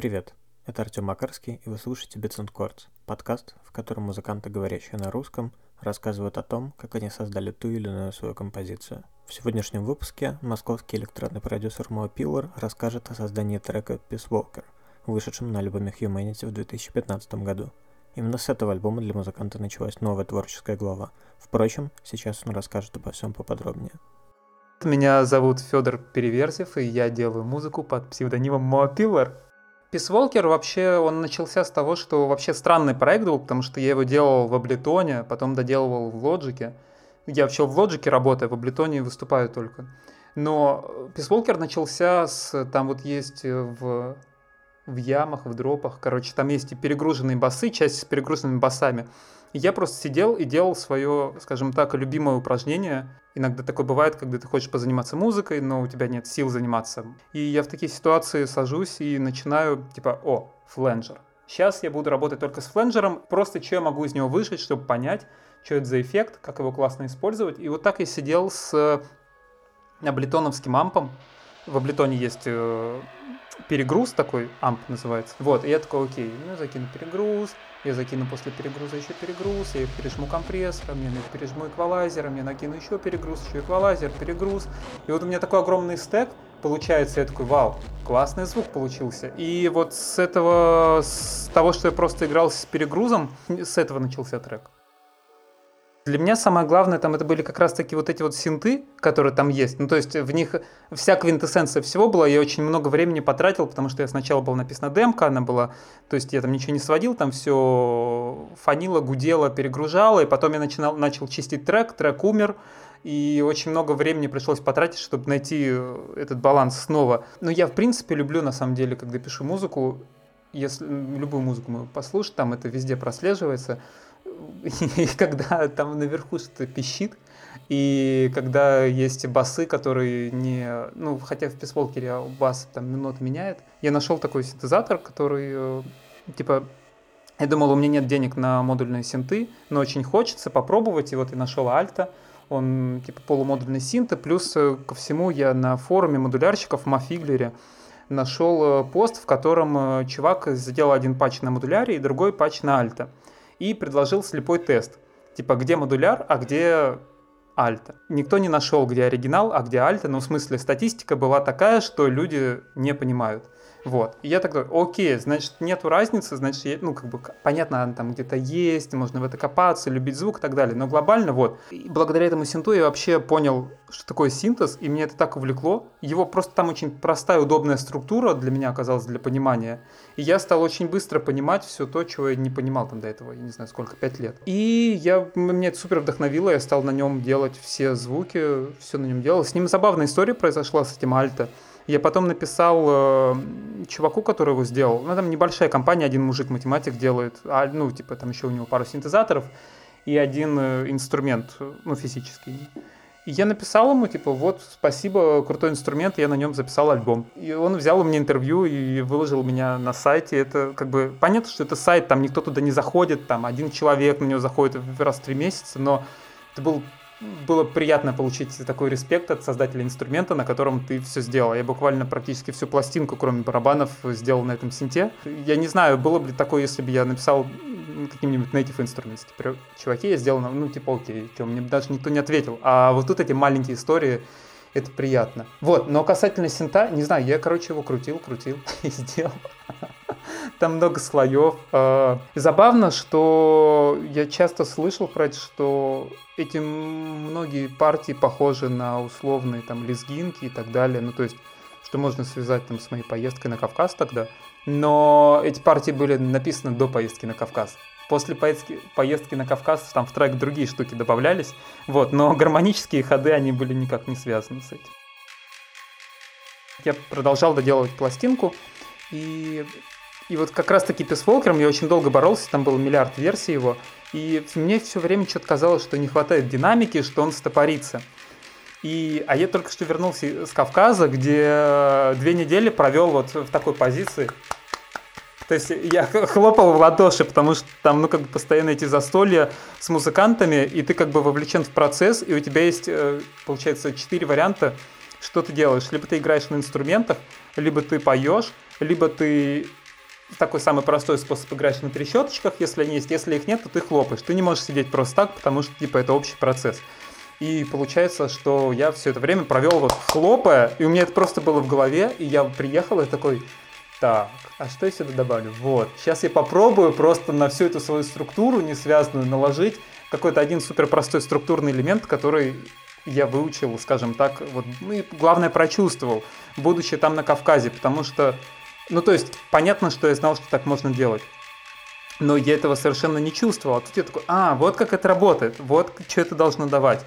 Привет, это Артем Макарский, и вы слушаете and Chords, подкаст, в котором музыканты, говорящие на русском, рассказывают о том, как они создали ту или иную свою композицию. В сегодняшнем выпуске московский электронный продюсер Мо Пиллар расскажет о создании трека Peace Walker, вышедшем на альбоме Humanity в 2015 году. Именно с этого альбома для музыканта началась новая творческая глава. Впрочем, сейчас он расскажет обо всем поподробнее. Меня зовут Федор Переверзев, и я делаю музыку под псевдонимом Мо Walker вообще, он начался с того, что вообще странный проект был, потому что я его делал в Аблетоне, потом доделывал в Лоджике. Я вообще в Лоджике работаю, в Аблетоне выступаю только. Но Walker начался с... Там вот есть в, в ямах, в дропах, короче, там есть и перегруженные басы, часть с перегруженными басами. И я просто сидел и делал свое, скажем так, любимое упражнение. Иногда такое бывает, когда ты хочешь позаниматься музыкой, но у тебя нет сил заниматься. И я в такие ситуации сажусь и начинаю, типа, о, фленджер. Сейчас я буду работать только с фленджером, просто что я могу из него вышить, чтобы понять, что это за эффект, как его классно использовать. И вот так я сидел с аблетоновским ампом. В аблетоне есть э, перегруз такой, амп называется. Вот, и я такой, окей, ну, закину перегруз, я закину после перегруза еще перегруз, я пережму компрессором, я пережму эквалайзером, я накину еще перегруз, еще эквалайзер, перегруз. И вот у меня такой огромный стек получается, я такой, вау, классный звук получился. И вот с этого, с того, что я просто играл с перегрузом, с этого начался трек. Для меня самое главное там это были как раз таки вот эти вот синты, которые там есть. Ну, то есть в них вся квинтэссенция всего была. Я очень много времени потратил, потому что я сначала была написана демка, она была... То есть я там ничего не сводил, там все фанило, гудело, перегружало. И потом я начинал, начал чистить трек, трек умер. И очень много времени пришлось потратить, чтобы найти этот баланс снова. Но я, в принципе, люблю, на самом деле, когда пишу музыку, если любую музыку послушать, там это везде прослеживается – и когда там наверху что-то пищит, и когда есть басы, которые не... Ну, хотя в писволкере бас там минут меняет, я нашел такой синтезатор, который, э, типа, я думал, у меня нет денег на модульные синты, но очень хочется попробовать, и вот я нашел Альта, он типа полумодульный синт, плюс э, ко всему я на форуме модулярщиков в Мафиглере нашел э, пост, в котором чувак сделал один патч на модуляре и другой патч на Альта и предложил слепой тест. Типа, где модуляр, а где альта. Никто не нашел, где оригинал, а где альта, но в смысле статистика была такая, что люди не понимают. Вот. И я такой, окей, значит, нету разницы, значит, я, ну, как бы, понятно, она там где-то есть, можно в это копаться, любить звук и так далее, но глобально вот. И благодаря этому синту я вообще понял, что такое синтез, и меня это так увлекло. Его просто там очень простая, удобная структура для меня оказалась для понимания. И я стал очень быстро понимать все то, чего я не понимал там до этого, я не знаю, сколько, пять лет. И я, меня это супер вдохновило, я стал на нем делать все звуки, все на нем делал. С ним забавная история произошла, с этим альто. Я потом написал э, чуваку, который его сделал. Ну, там небольшая компания, один мужик-математик делает, а, ну, типа, там еще у него пару синтезаторов и один э, инструмент, ну, физический. И я написал ему, типа, вот, спасибо, крутой инструмент, я на нем записал альбом. И он взял у меня интервью и выложил меня на сайте. Это как бы, понятно, что это сайт, там никто туда не заходит, там один человек на него заходит раз в три месяца, но это был было приятно получить такой респект от создателя инструмента, на котором ты все сделал. Я буквально практически всю пластинку, кроме барабанов, сделал на этом синте. Я не знаю, было бы такое, если бы я написал каким-нибудь native instruments. Типа, чуваки, я сделал, ну, типа, окей, что, мне даже никто не ответил. А вот тут эти маленькие истории, это приятно. Вот, но касательно синта, не знаю, я, короче, его крутил, крутил и сделал. Там много слоев. А, забавно, что я часто слышал про что эти многие партии похожи на условные там лезгинки и так далее. Ну, то есть, что можно связать там с моей поездкой на Кавказ тогда. Но эти партии были написаны до поездки на Кавказ. После поездки, поездки на Кавказ там в трек другие штуки добавлялись. Вот, но гармонические ходы, они были никак не связаны с этим. Я продолжал доделывать пластинку, и и вот как раз-таки Peace я очень долго боролся, там был миллиард версий его, и мне все время что-то казалось, что не хватает динамики, что он стопорится. И, а я только что вернулся с Кавказа, где две недели провел вот в такой позиции. То есть я хлопал в ладоши, потому что там, ну, как бы постоянно эти застолья с музыкантами, и ты как бы вовлечен в процесс, и у тебя есть, э, получается, четыре варианта, что ты делаешь. Либо ты играешь на инструментах, либо ты поешь, либо ты такой самый простой способ играть на трещоточках, если они есть. Если их нет, то ты хлопаешь. Ты не можешь сидеть просто так, потому что, типа, это общий процесс. И получается, что я все это время провел вот хлопая, и у меня это просто было в голове, и я приехал и такой, так, а что я сюда добавлю? Вот, сейчас я попробую просто на всю эту свою структуру не связанную наложить какой-то один супер простой структурный элемент, который я выучил, скажем так, вот, ну и главное прочувствовал, будучи там на Кавказе, потому что, ну то есть, понятно, что я знал, что так можно делать. Но я этого совершенно не чувствовал. А тут я такой, а, вот как это работает, вот что это должно давать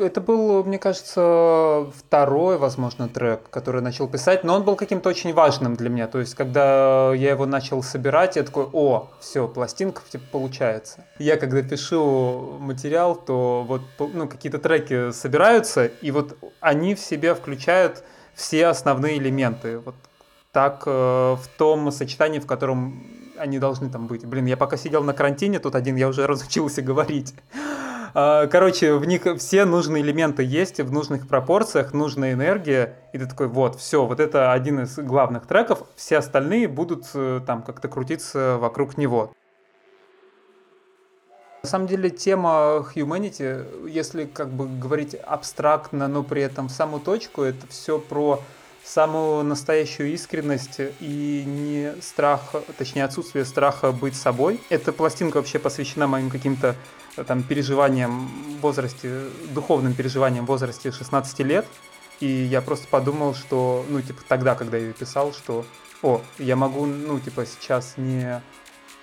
это был, мне кажется, второй, возможно, трек, который я начал писать, но он был каким-то очень важным для меня. То есть, когда я его начал собирать, я такой, о, все, пластинка типа, получается. Я когда пишу материал, то вот ну, какие-то треки собираются, и вот они в себе включают все основные элементы. Вот так э, в том сочетании, в котором они должны там быть. Блин, я пока сидел на карантине, тут один я уже разучился говорить. А, короче, в них все нужные элементы есть в нужных пропорциях, нужная энергия. И ты такой, вот, все, вот это один из главных треков. Все остальные будут э, там как-то крутиться вокруг него. На самом деле тема humanity, если как бы говорить абстрактно, но при этом в самую точку, это все про самую настоящую искренность и не страх, точнее отсутствие страха быть собой. Эта пластинка вообще посвящена моим каким-то там переживаниям в возрасте, духовным переживаниям в возрасте 16 лет. И я просто подумал, что, ну, типа, тогда, когда я ее писал, что, о, я могу, ну, типа, сейчас не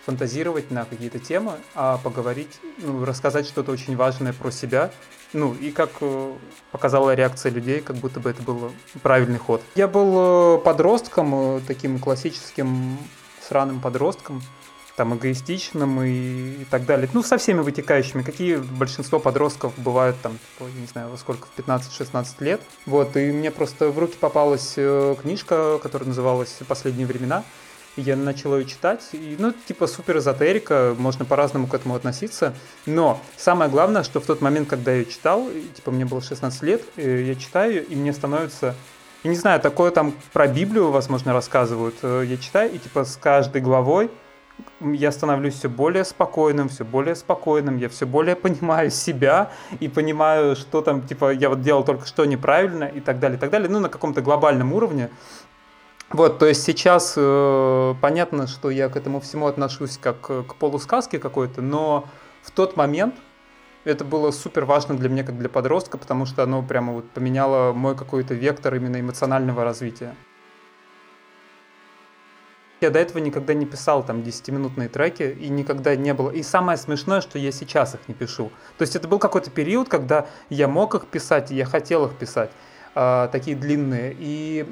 фантазировать на какие-то темы, а поговорить, ну, рассказать что-то очень важное про себя. Ну, и как э, показала реакция людей, как будто бы это был правильный ход. Я был э, подростком, э, таким классическим сраным подростком, там, эгоистичным и, и так далее. Ну, со всеми вытекающими, какие большинство подростков бывают там, типа, не знаю, во сколько, в 15-16 лет. Вот, и мне просто в руки попалась книжка, которая называлась «Последние времена». Я начал ее читать, и, ну, типа супер эзотерика, можно по-разному к этому относиться, но самое главное, что в тот момент, когда я ее читал, типа мне было 16 лет, э, я читаю, и мне становится я не знаю, такое там про Библию, возможно, рассказывают. Э, я читаю, и типа с каждой главой я становлюсь все более спокойным, все более спокойным, я все более понимаю себя и понимаю, что там, типа, я вот делал только что неправильно и так далее, и так далее, ну, на каком-то глобальном уровне. Вот, то есть сейчас э, понятно, что я к этому всему отношусь как к полусказке какой-то, но в тот момент это было супер важно для меня как для подростка, потому что оно прямо вот поменяло мой какой-то вектор именно эмоционального развития. Я до этого никогда не писал там 10-минутные треки, и никогда не было. И самое смешное, что я сейчас их не пишу. То есть это был какой-то период, когда я мог их писать, и я хотел их писать, э, такие длинные. И,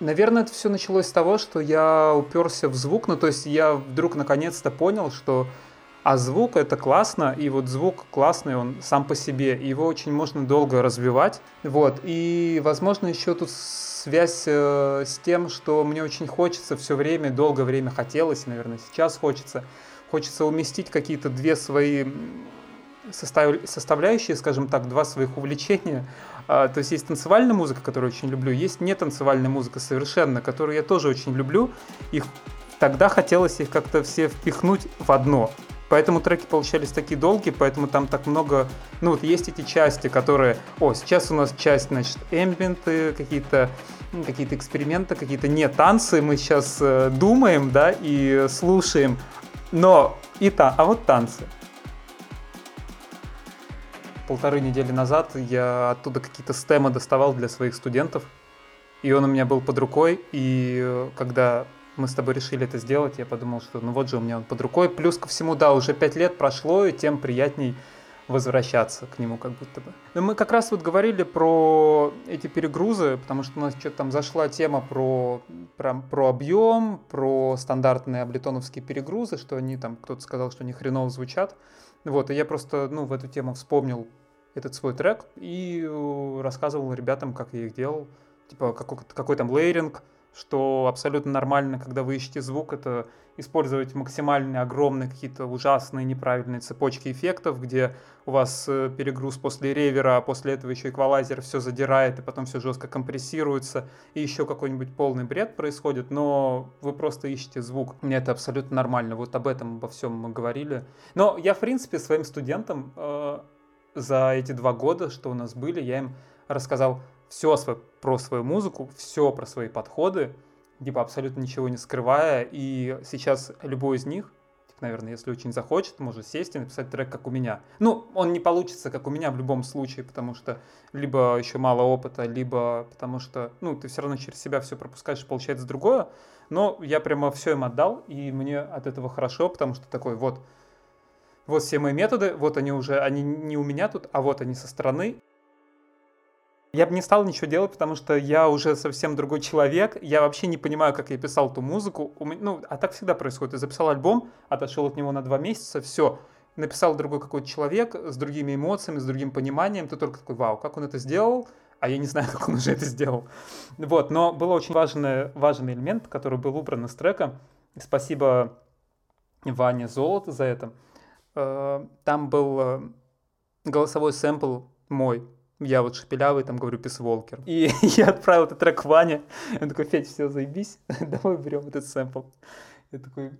наверное, это все началось с того, что я уперся в звук. Ну, то есть я вдруг наконец-то понял, что а звук это классно, и вот звук классный, он сам по себе, его очень можно долго развивать. Вот, и, возможно, еще тут связь э, с тем, что мне очень хочется все время, долгое время хотелось, наверное, сейчас хочется, хочется уместить какие-то две свои состав... составляющие, скажем так, два своих увлечения. А, то есть есть танцевальная музыка, которую очень люблю, есть не танцевальная музыка совершенно, которую я тоже очень люблю. Их тогда хотелось их как-то все впихнуть в одно. Поэтому треки получались такие долгие, поэтому там так много... Ну вот есть эти части, которые... О, сейчас у нас часть, значит, эмбиенты, какие-то какие-то эксперименты, какие-то не танцы, мы сейчас э, думаем, да, и слушаем, но и та, а вот танцы. Полторы недели назад я оттуда какие-то стемы доставал для своих студентов, и он у меня был под рукой, и э, когда мы с тобой решили это сделать, я подумал, что ну вот же у меня он под рукой. Плюс ко всему, да, уже пять лет прошло, и тем приятней возвращаться к нему как будто бы. Но мы как раз вот говорили про эти перегрузы, потому что у нас что-то там зашла тема про, про, про объем, про стандартные облитоновские перегрузы, что они там, кто-то сказал, что они хреново звучат. Вот, и я просто, ну, в эту тему вспомнил этот свой трек и рассказывал ребятам, как я их делал. Типа, какой, какой там лейринг, что абсолютно нормально, когда вы ищете звук, это использовать максимально огромные какие-то ужасные неправильные цепочки эффектов, где у вас э, перегруз после ревера, а после этого еще эквалайзер все задирает, и потом все жестко компрессируется, и еще какой-нибудь полный бред происходит, но вы просто ищете звук. Мне это абсолютно нормально. Вот об этом, обо всем мы говорили. Но я, в принципе, своим студентам э, за эти два года, что у нас были, я им рассказал все про свою музыку, все про свои подходы, типа абсолютно ничего не скрывая. И сейчас любой из них, типа, наверное, если очень захочет, может сесть и написать трек, как у меня. Ну, он не получится, как у меня в любом случае, потому что либо еще мало опыта, либо потому что, ну, ты все равно через себя все пропускаешь, получается другое. Но я прямо все им отдал, и мне от этого хорошо, потому что такой вот, вот все мои методы, вот они уже, они не у меня тут, а вот они со стороны, я бы не стал ничего делать, потому что я уже совсем другой человек. Я вообще не понимаю, как я писал ту музыку. Ну, а так всегда происходит. Я записал альбом, отошел от него на два месяца, все. Написал другой какой-то человек с другими эмоциями, с другим пониманием. Ты только такой, вау, как он это сделал? А я не знаю, как он уже это сделал. Вот, но был очень важный, важный элемент, который был убран из трека. Спасибо Ване Золото за это. Э, там был э, голосовой сэмпл мой, я вот шепелявый, там говорю писволкер. И я отправил этот трек Ване. Он такой, Федь, все, заебись, давай берем этот сэмпл. Я такой,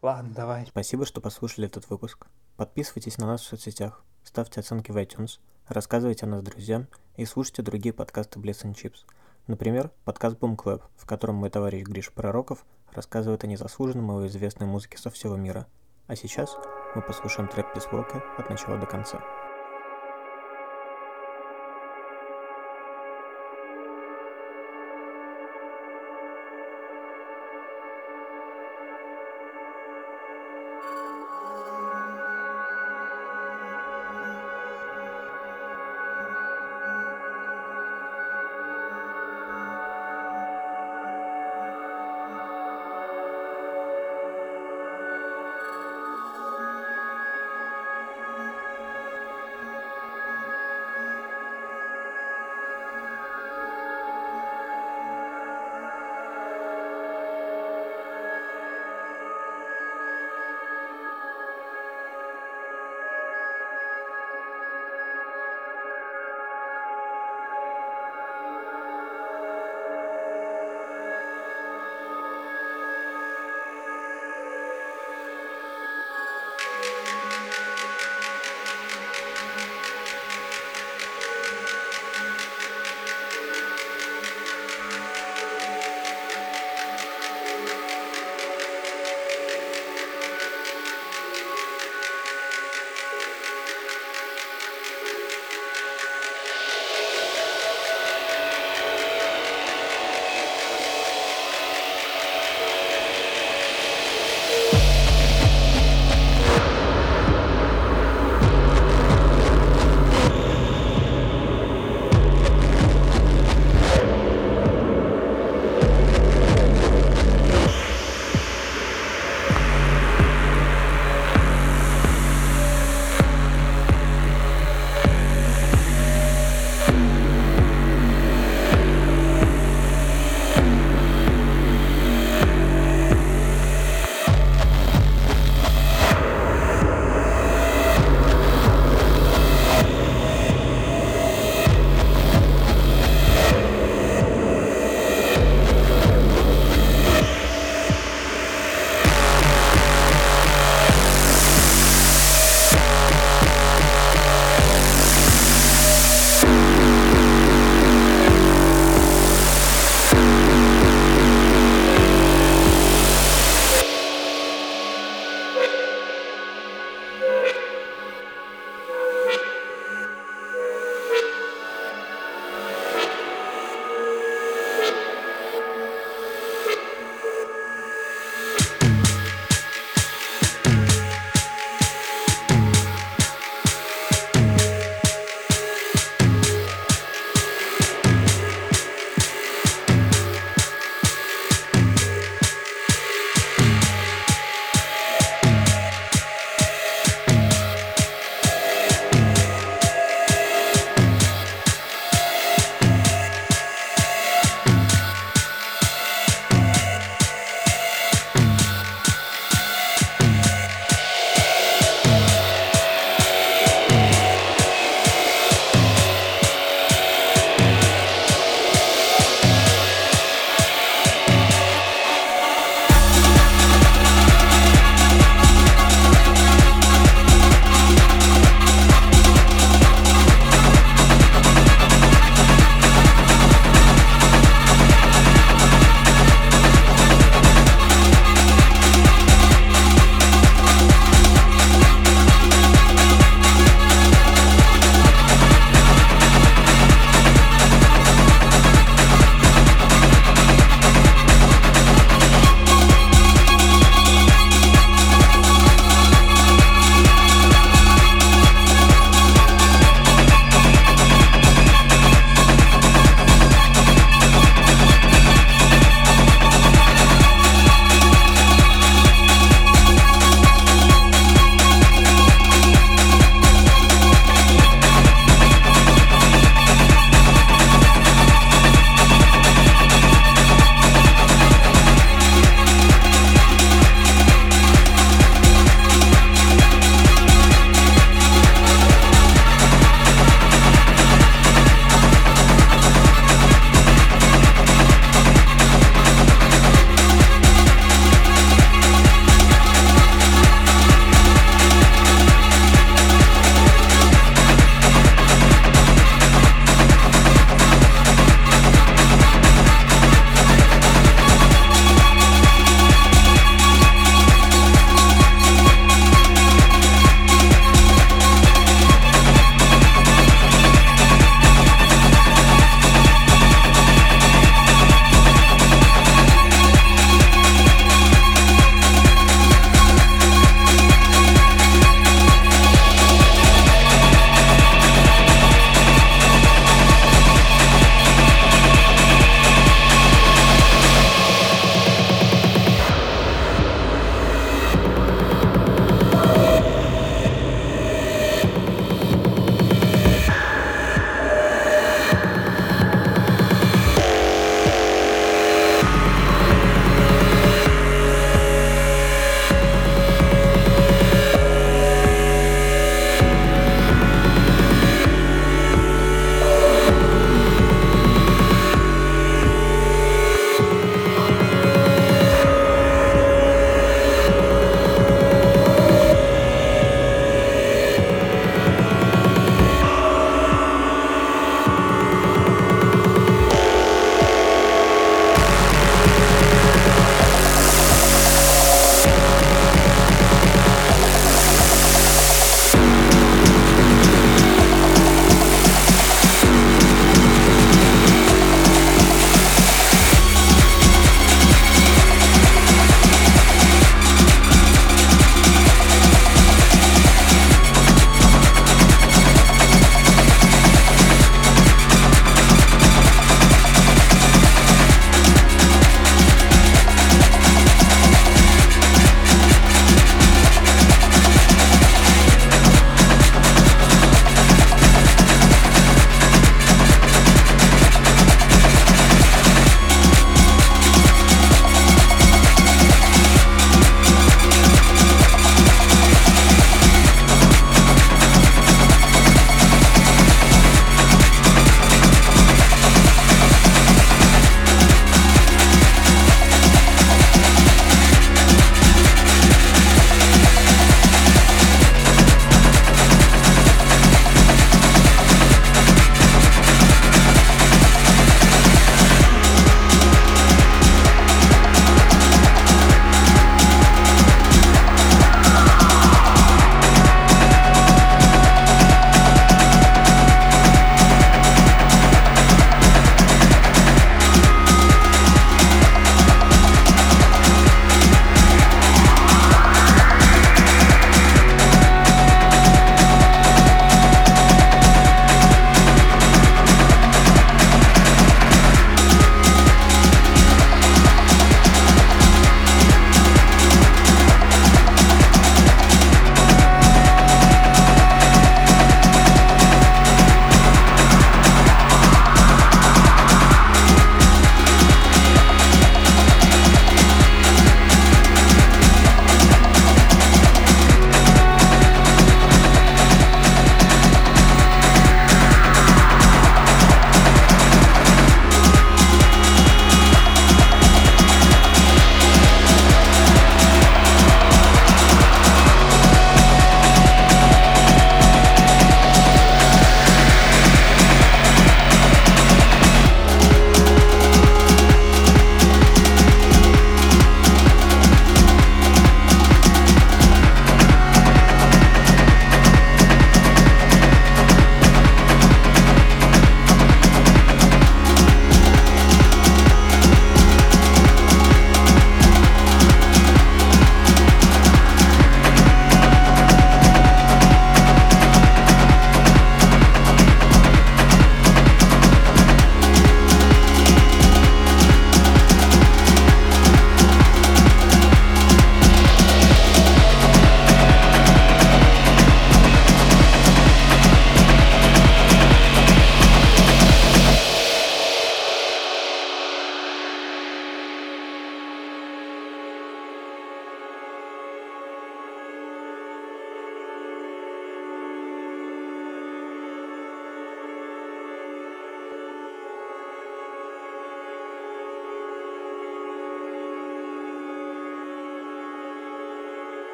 ладно, давай. Спасибо, что послушали этот выпуск. Подписывайтесь на нас в соцсетях, ставьте оценки в iTunes, рассказывайте о нас друзьям и слушайте другие подкасты Bliss and Chips. Например, подкаст Boom Club, в котором мой товарищ Гриш Пророков рассказывает о незаслуженном и известной музыке со всего мира. А сейчас мы послушаем трек Писволка от начала до конца.